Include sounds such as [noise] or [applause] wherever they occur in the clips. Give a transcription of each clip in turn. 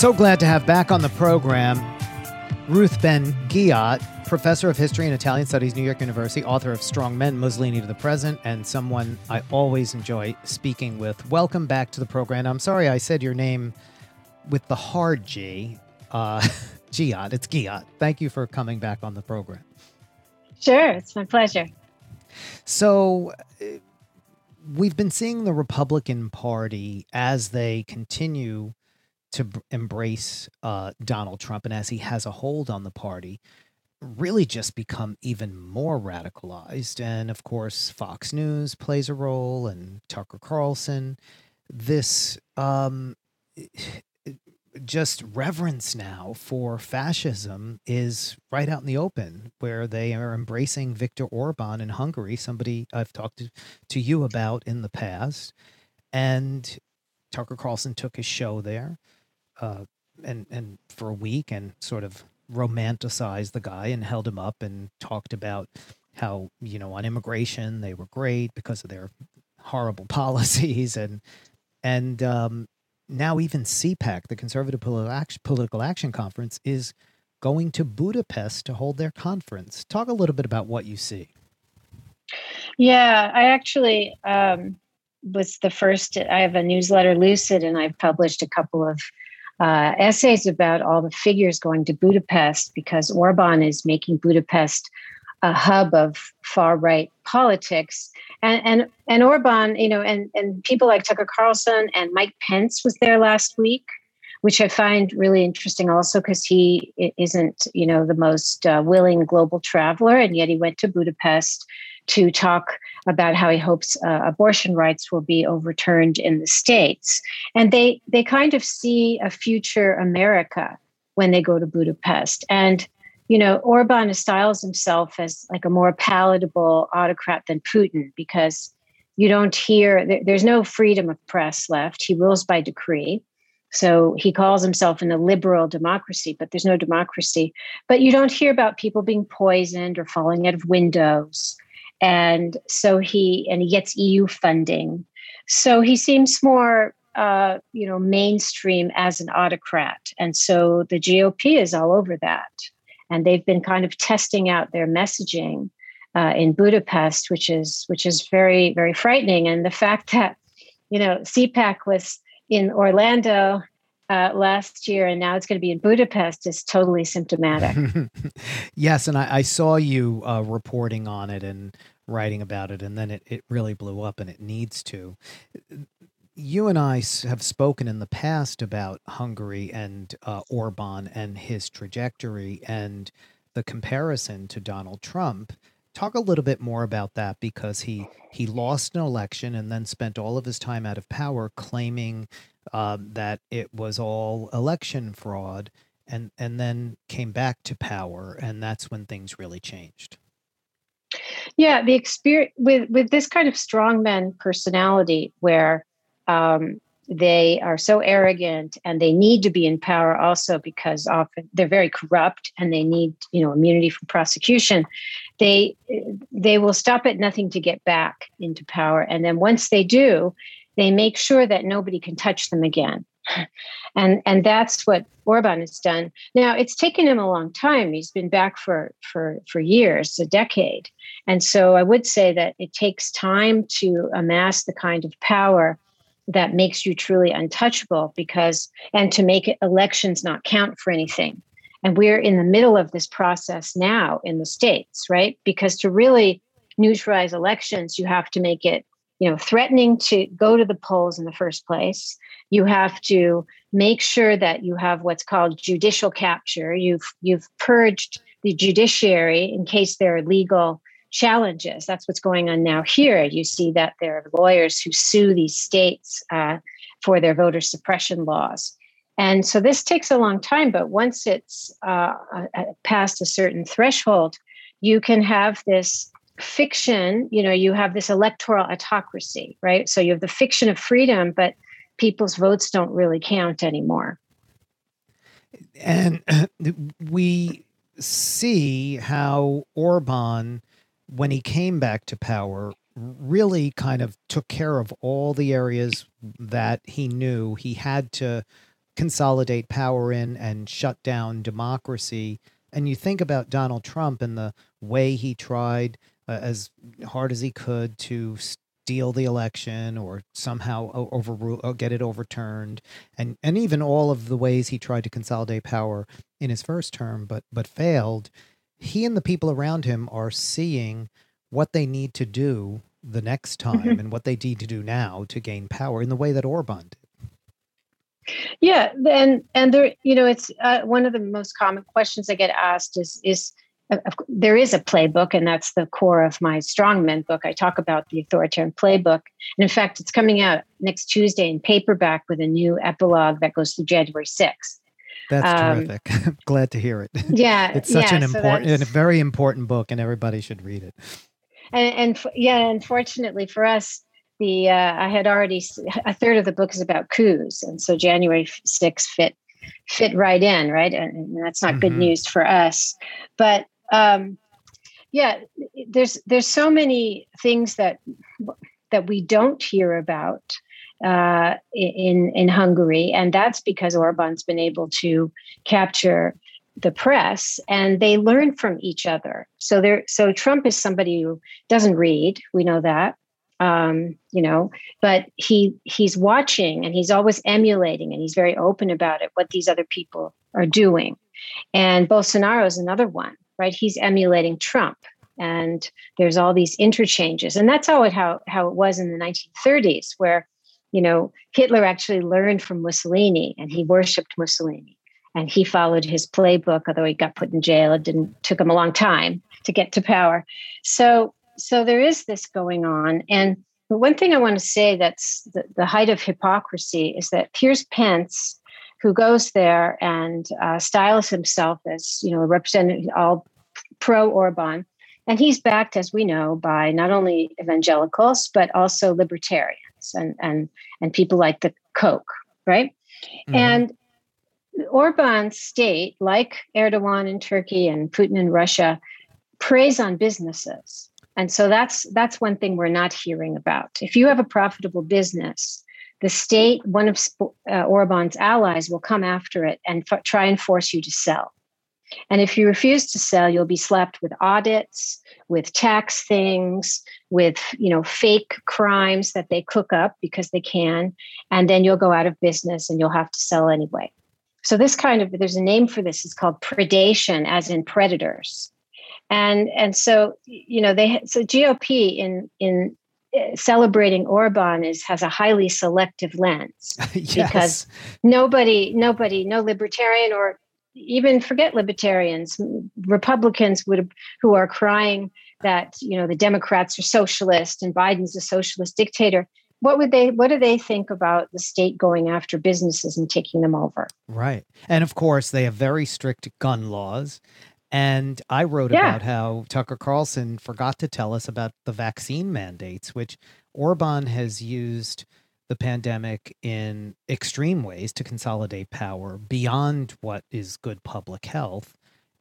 So glad to have back on the program Ruth Ben Ghiat, professor of history and Italian studies, New York University, author of Strong Men, Mussolini to the Present, and someone I always enjoy speaking with. Welcome back to the program. I'm sorry I said your name with the hard G. Uh, [laughs] Ghiat, it's Ghiat. Thank you for coming back on the program. Sure, it's my pleasure. So, uh, we've been seeing the Republican Party as they continue to embrace uh, Donald Trump and as he has a hold on the party, really just become even more radicalized. And of course, Fox News plays a role and Tucker Carlson. This um, [sighs] just reverence now for fascism is right out in the open, where they are embracing Viktor Orban in Hungary, somebody I've talked to, to you about in the past. And Tucker Carlson took his show there uh, and and for a week and sort of romanticized the guy and held him up and talked about how you know on immigration they were great because of their horrible [laughs] policies and and um, now even CPAC, the Conservative Political Action, Conference, is going to Budapest to hold their conference. Talk a little bit about what you see. Yeah, I actually um, was the first. I have a newsletter, Lucid, and I've published a couple of uh, essays about all the figures going to Budapest because Orban is making Budapest a hub of far right politics. And, and and Orban, you know, and and people like Tucker Carlson and Mike Pence was there last week, which I find really interesting also because he isn't, you know, the most uh, willing global traveler, and yet he went to Budapest to talk about how he hopes uh, abortion rights will be overturned in the states. And they they kind of see a future america when they go to budapest. And you know orban styles himself as like a more palatable autocrat than putin because you don't hear there, there's no freedom of press left. He rules by decree. So he calls himself in a liberal democracy, but there's no democracy. But you don't hear about people being poisoned or falling out of windows and so he and he gets EU funding. So he seems more, uh, you know, mainstream as an autocrat, and so the GOP is all over that, and they've been kind of testing out their messaging uh, in Budapest, which is which is very very frightening. And the fact that you know CPAC was in Orlando uh, last year, and now it's going to be in Budapest is totally symptomatic. [laughs] yes, and I, I saw you uh, reporting on it and writing about it, and then it, it really blew up, and it needs to. You and I have spoken in the past about Hungary and uh, Orban and his trajectory and the comparison to Donald Trump. Talk a little bit more about that because he he lost an election and then spent all of his time out of power claiming um, that it was all election fraud, and and then came back to power, and that's when things really changed. Yeah, the experience with with this kind of strongman personality, where um, they are so arrogant and they need to be in power also because often they're very corrupt and they need you know immunity from prosecution they they will stop at nothing to get back into power and then once they do they make sure that nobody can touch them again. And and that's what Orban has done. Now it's taken him a long time. He's been back for for for years, a decade. And so I would say that it takes time to amass the kind of power that makes you truly untouchable because and to make elections not count for anything. And we're in the middle of this process now in the states, right? Because to really neutralize elections, you have to make it you know threatening to go to the polls in the first place you have to make sure that you have what's called judicial capture. You've you've purged the judiciary in case there are legal challenges. That's what's going on now here. You see that there are lawyers who sue these states uh, for their voter suppression laws. And so this takes a long time but once it's uh, uh past a certain threshold you can have this fiction, you know, you have this electoral autocracy, right? So you have the fiction of freedom, but people's votes don't really count anymore. And [clears throat] we see how Orban, when he came back to power, really kind of took care of all the areas that he knew he had to consolidate power in and shut down democracy. And you think about Donald Trump and the way he tried uh, as hard as he could to steal the election or somehow overrule or get it overturned and and even all of the ways he tried to consolidate power in his first term but but failed he and the people around him are seeing what they need to do the next time mm-hmm. and what they need to do now to gain power in the way that Orban did yeah, and and there, you know, it's uh, one of the most common questions I get asked is is uh, there is a playbook, and that's the core of my strongmen book. I talk about the authoritarian playbook, and in fact, it's coming out next Tuesday in paperback with a new epilogue that goes through January sixth. That's um, terrific. [laughs] Glad to hear it. [laughs] Yeah, it's such yeah, an important so and a very important book, and everybody should read it. And, and yeah, unfortunately for us, the uh, I had already a third of the book is about coups, and so January 6th fit fit right in, right, and, and that's not mm-hmm. good news for us. But um, yeah, there's there's so many things that that we don't hear about uh, in in Hungary, and that's because Orban's been able to capture the press and they learn from each other. So there so Trump is somebody who doesn't read, we know that um, you know but he he's watching and he's always emulating and he's very open about it what these other people are doing and bolsonaro is another one right? He's emulating trump. And there's all these interchanges. And that's how it how, how it was in the 1930s where you know hitler actually learned from mussolini and he worshiped mussolini. And he followed his playbook although he got put in jail it didn't took him a long time to get to power. So so there is this going on. And one thing I want to say that's the, the height of hypocrisy is that Piers Pence, who goes there and uh, styles himself as, you know, representing all pro Orban, and he's backed, as we know, by not only evangelicals but also libertarians and and and people like the Koch, right? Mm-hmm. And Orban's state, like Erdogan in Turkey and Putin in Russia, preys on businesses and so that's that's one thing we're not hearing about. If you have a profitable business, the state, one of uh, Orban's allies, will come after it and f- try and force you to sell. And if you refuse to sell, you'll be slapped with audits, with tax things, with you know fake crimes that they cook up because they can, and then you'll go out of business and you'll have to sell anyway. So this kind of there's a name for this. It's called predation, as in predators and and so you know they so GOP in in uh, celebrating Orban is has a highly selective lens [laughs] yes. because nobody nobody no libertarian or even forget libertarians republicans would who are crying that you know the democrats are socialist and biden's a socialist dictator what would they what do they think about the state going after businesses and taking them over? Right. And of course they have very strict gun laws. And I wrote yeah. about how Tucker Carlson forgot to tell us about the vaccine mandates, which Orban has used the pandemic in extreme ways to consolidate power beyond what is good public health.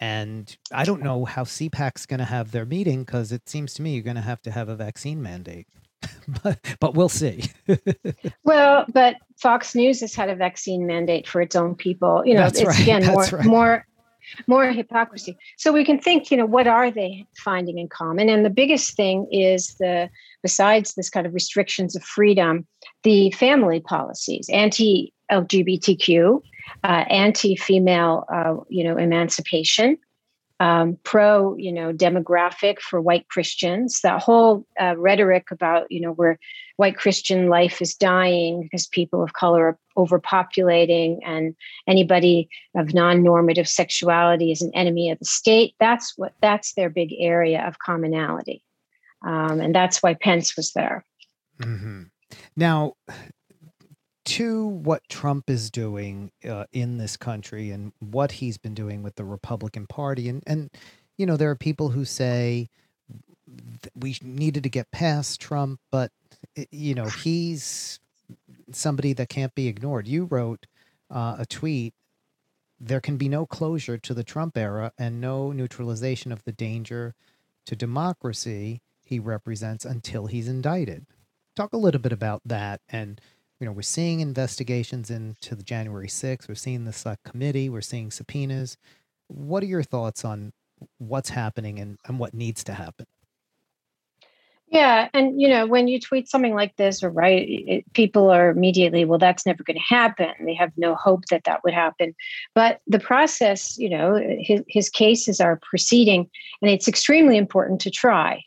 And I don't know how CPAC's going to have their meeting because it seems to me you're going to have to have a vaccine mandate. [laughs] but, but we'll see. [laughs] well, but Fox News has had a vaccine mandate for its own people. You know, That's it's right. again That's more right. more more hypocrisy. So we can think, you know, what are they finding in common? And the biggest thing is the, besides this kind of restrictions of freedom, the family policies, anti LGBTQ, uh, anti female, uh, you know, emancipation, um, pro, you know, demographic for white Christians. That whole uh, rhetoric about, you know, where white Christian life is dying because people of color are overpopulating, and anybody of non-normative sexuality is an enemy of the state. That's what that's their big area of commonality, um, and that's why Pence was there. Mm-hmm. Now, to what Trump is doing uh, in this country and what he's been doing with the Republican Party, and and you know there are people who say we needed to get past Trump, but you know he's somebody that can't be ignored. You wrote uh, a tweet. There can be no closure to the Trump era and no neutralization of the danger to democracy he represents until he's indicted. Talk a little bit about that and you know, we're seeing investigations into the January 6th. We're seeing the select committee. We're seeing subpoenas. What are your thoughts on what's happening and, and what needs to happen? Yeah, and you know, when you tweet something like this or write, it, people are immediately, well, that's never going to happen. They have no hope that that would happen. But the process, you know, his, his cases are proceeding, and it's extremely important to try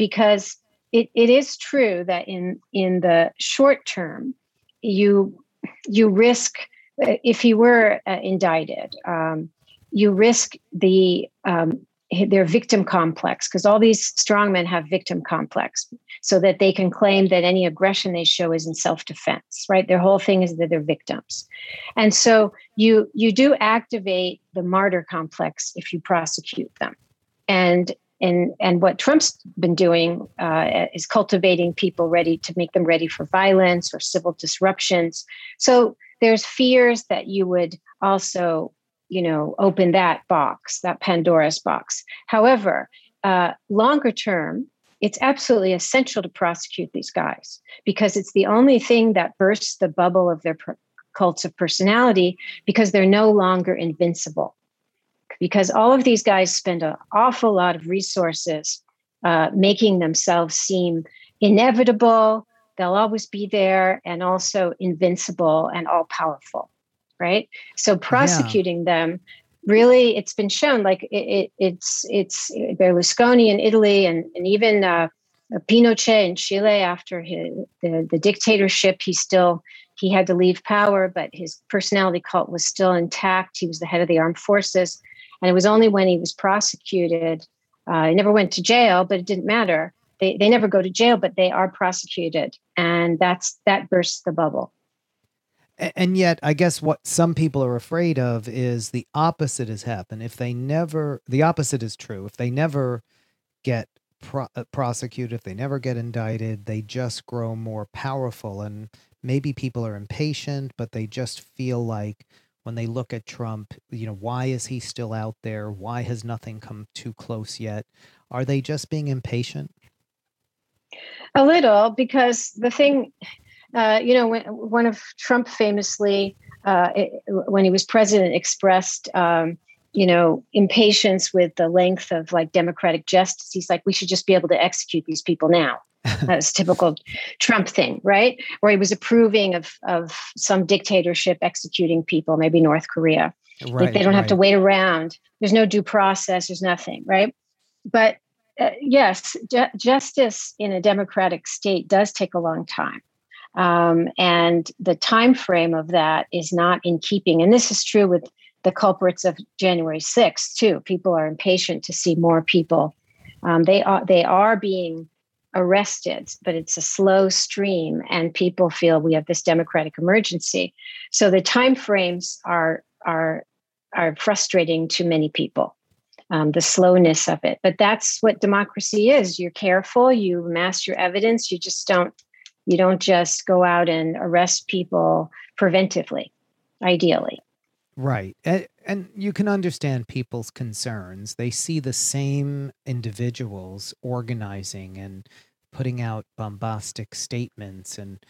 because it, it is true that in in the short term, you you risk if he were uh, indicted, um, you risk the um, their victim complex because all these strongmen have victim complex so that they can claim that any aggression they show is in self-defense right? Their whole thing is that they're victims. And so you you do activate the martyr complex if you prosecute them. And and and what trump's been doing uh, is cultivating people ready to make them ready for violence or civil disruptions. So there's fears that you would also you know open that box that pandora's box. However uh, longer term it's absolutely essential to prosecute these guys because it's the only thing that bursts the bubble of their per- cults of personality because they're no longer invincible because all of these guys spend an awful lot of resources uh, making themselves seem inevitable they'll always be there and also invincible and all powerful right? So prosecuting yeah. them really it's been shown like it, it, it's it's Berlusconi in Italy and and even uh, Pinochet in Chile after his, the the dictatorship he still he had to leave power but his personality cult was still intact he was the head of the armed forces and it was only when he was prosecuted uh, he never went to jail but it didn't matter. They, they never go to jail but they are prosecuted. And that's that bursts the bubble. And yet i guess what some people are afraid of is the opposite has happened. If they never the opposite is true. If they never get pro- uh, prosecuted if they never get indicted they just grow more powerful. And maybe people are impatient but they just feel like when they look at trump you know why is he still out there? Why has nothing come too close yet? Are they just being impatient? A little because the thing uh, you know, when, one of Trump famously, uh, it, when he was president, expressed, um, you know, impatience with the length of like democratic justice. He's like, we should just be able to execute these people now. [laughs] That's typical Trump thing, right? Where he was approving of of some dictatorship executing people, maybe North Korea. Right, like they don't right. have to wait around. There's no due process. There's nothing, right? But uh, yes, ju- justice in a democratic state does take a long time um, and the time frame of that is not in keeping and this is true with the culprits of january 6th too. People are impatient to see more people. Um, they are they are being arrested but it's a slow stream and people feel we have this democratic emergency. So the time frames are are are frustrating to many people um, the slowness of it. But that's what democracy is. You're careful you amass your evidence you just don't you don't just go out and arrest people preventively, ideally. Right. And, and you can understand people's concerns. They see the same individuals organizing and putting out bombastic statements and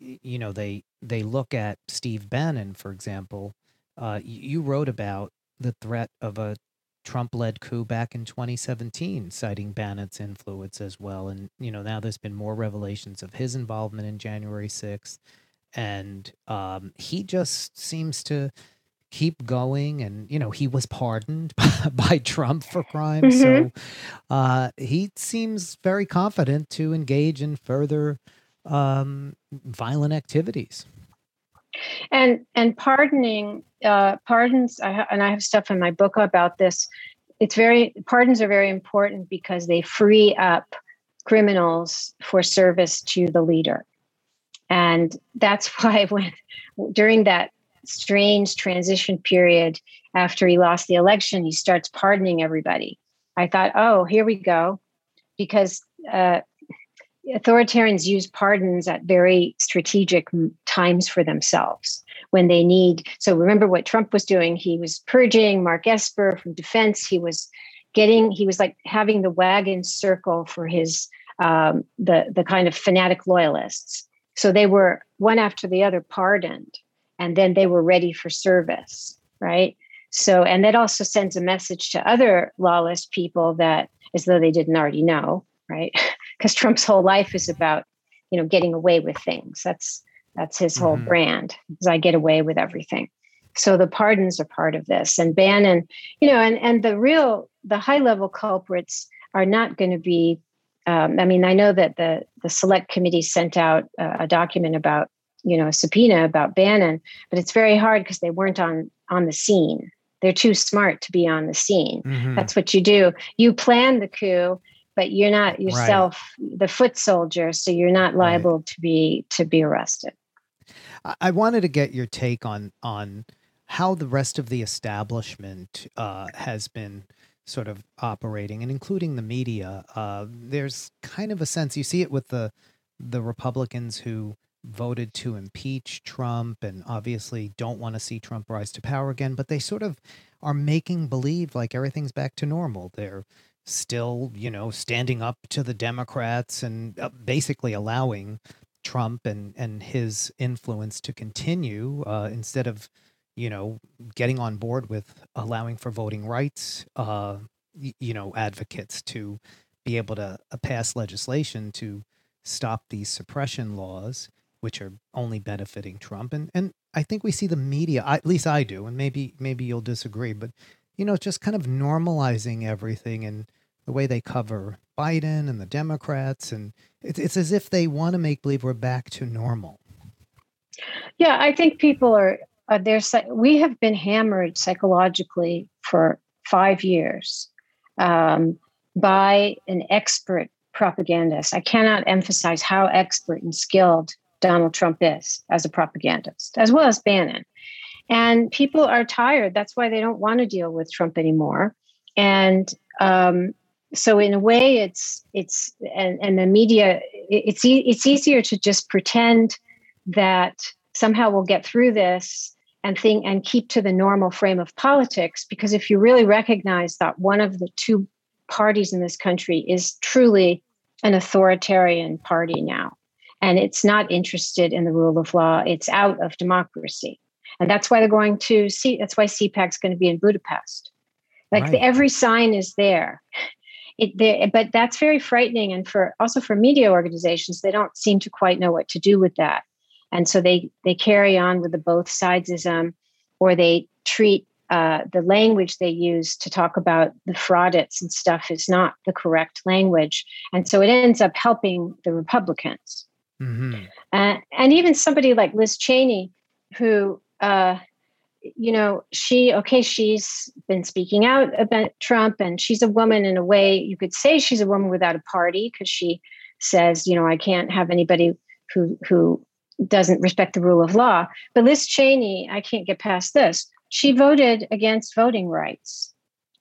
you know they they look at Steve Bannon for example uh, you wrote about the threat of a Trump led coup back in 2017, citing Bannon's influence as well. And, you know, now there's been more revelations of his involvement in January 6th. And um, he just seems to keep going. And, you know, he was pardoned [laughs] by Trump for crime. Mm-hmm. So uh, he seems very confident to engage in further um, violent activities and and pardoning uh, pardons I ha- and i have stuff in my book about this it's very pardons are very important because they free up criminals for service to the leader and that's [laughs] why when during that strange transition period after he lost the election he starts pardoning everybody i thought oh here we go because uh, authoritarians use pardons at very strategic times for themselves when they need. So remember what Trump was doing. He was purging Mark Esper from defense. He was getting. He was like having the wagon circle for his um, the the kind of fanatic loyalists. So they were one after the other pardoned, and then they were ready for service, right? So, and that also sends a message to other lawless people that, as though they didn't already know, right? [laughs] Because Trump's whole life is about, you know, getting away with things. That's that's his whole mm-hmm. brand. Is I get away with everything. So the pardons are part of this, and Bannon, you know, and and the real the high level culprits are not going to be. Um, I mean, I know that the the select committee sent out uh, a document about you know a subpoena about Bannon, but it's very hard because they weren't on on the scene. They're too smart to be on the scene. Mm-hmm. That's what you do. You plan the coup, but you're not yourself right. the foot soldier, so you're not liable right. to be to be arrested. I wanted to get your take on on how the rest of the establishment uh, has been sort of operating, and including the media. Uh, there's kind of a sense you see it with the the Republicans who voted to impeach Trump and obviously don't want to see Trump rise to power again, but they sort of are making believe like everything's back to normal. They're still, you know, standing up to the Democrats and uh, basically allowing Trump and and his influence to continue uh, instead of you know getting on board with allowing for voting rights uh, you know advocates to be able to uh, pass legislation to stop these suppression laws which are only benefiting Trump and and I think we see the media at least I do and maybe maybe you'll disagree but you know just kind of normalizing everything and the way they cover Biden and the Democrats, and it's it's as if they want to make believe we're back to normal. Yeah, I think people are. Uh, there's we have been hammered psychologically for five years um, by an expert propagandist. I cannot emphasize how expert and skilled Donald Trump is as a propagandist, as well as Bannon. And people are tired. That's why they don't want to deal with Trump anymore. And um, so in a way it's it's and, and the media it's it's easier to just pretend that somehow we'll get through this and think and keep to the normal frame of politics because if you really recognize that one of the two parties in this country is truly an authoritarian party now and it's not interested in the rule of law. It's out of democracy. And that's why they're going to see that's why cpac's going to be in budapest. Like right. the, every sign is there. It, but that's very frightening and for also for media organizations they don't seem to quite know what to do with that. And so they they carry on with the both sidesism or they treat uh, the language they use to talk about the fraudits and stuff is not the correct language. And so it ends up helping the republicans mm-hmm. uh, and even somebody like liz cheney who uh, you know, she, okay, she's been speaking out about Trump and she's a woman in a way you could say she's a woman without a party because she says, you know, I can't have anybody who, who doesn't respect the rule of law. But Liz Cheney, I can't get past this. She voted against voting rights.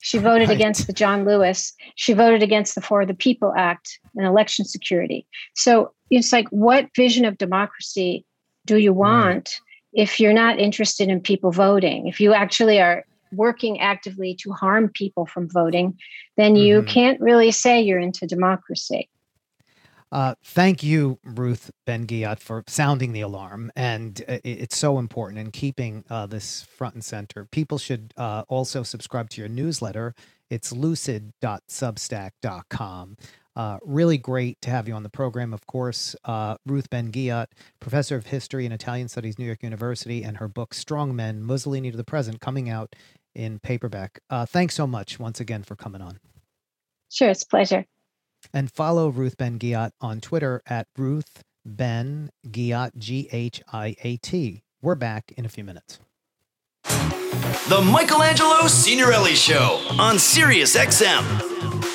She voted right. against the John Lewis. She voted against the For the People Act and election security. So it's like, what vision of democracy do you want? Right if you're not interested in people voting, if you actually are working actively to harm people from voting, then you mm-hmm. can't really say you're into democracy. Uh, thank you, Ruth Ben Ghiat, for sounding the alarm. And uh, it's so important in keeping uh, this front and center. People should uh, also subscribe to your newsletter. It's lucid.substack.com. Uh, really great to have you on the program. Of course, uh, Ruth Ben Ghiat, professor of history and Italian studies, New York University, and her book Strong Men: Mussolini to the Present, coming out in paperback. Uh, thanks so much once again for coming on. Sure, it's pleasure. And follow Ruth Ben Ghiat on Twitter at Ruth Ben Ghiat G H I A T. We're back in a few minutes. The Michelangelo Signorile Show on Sirius XM.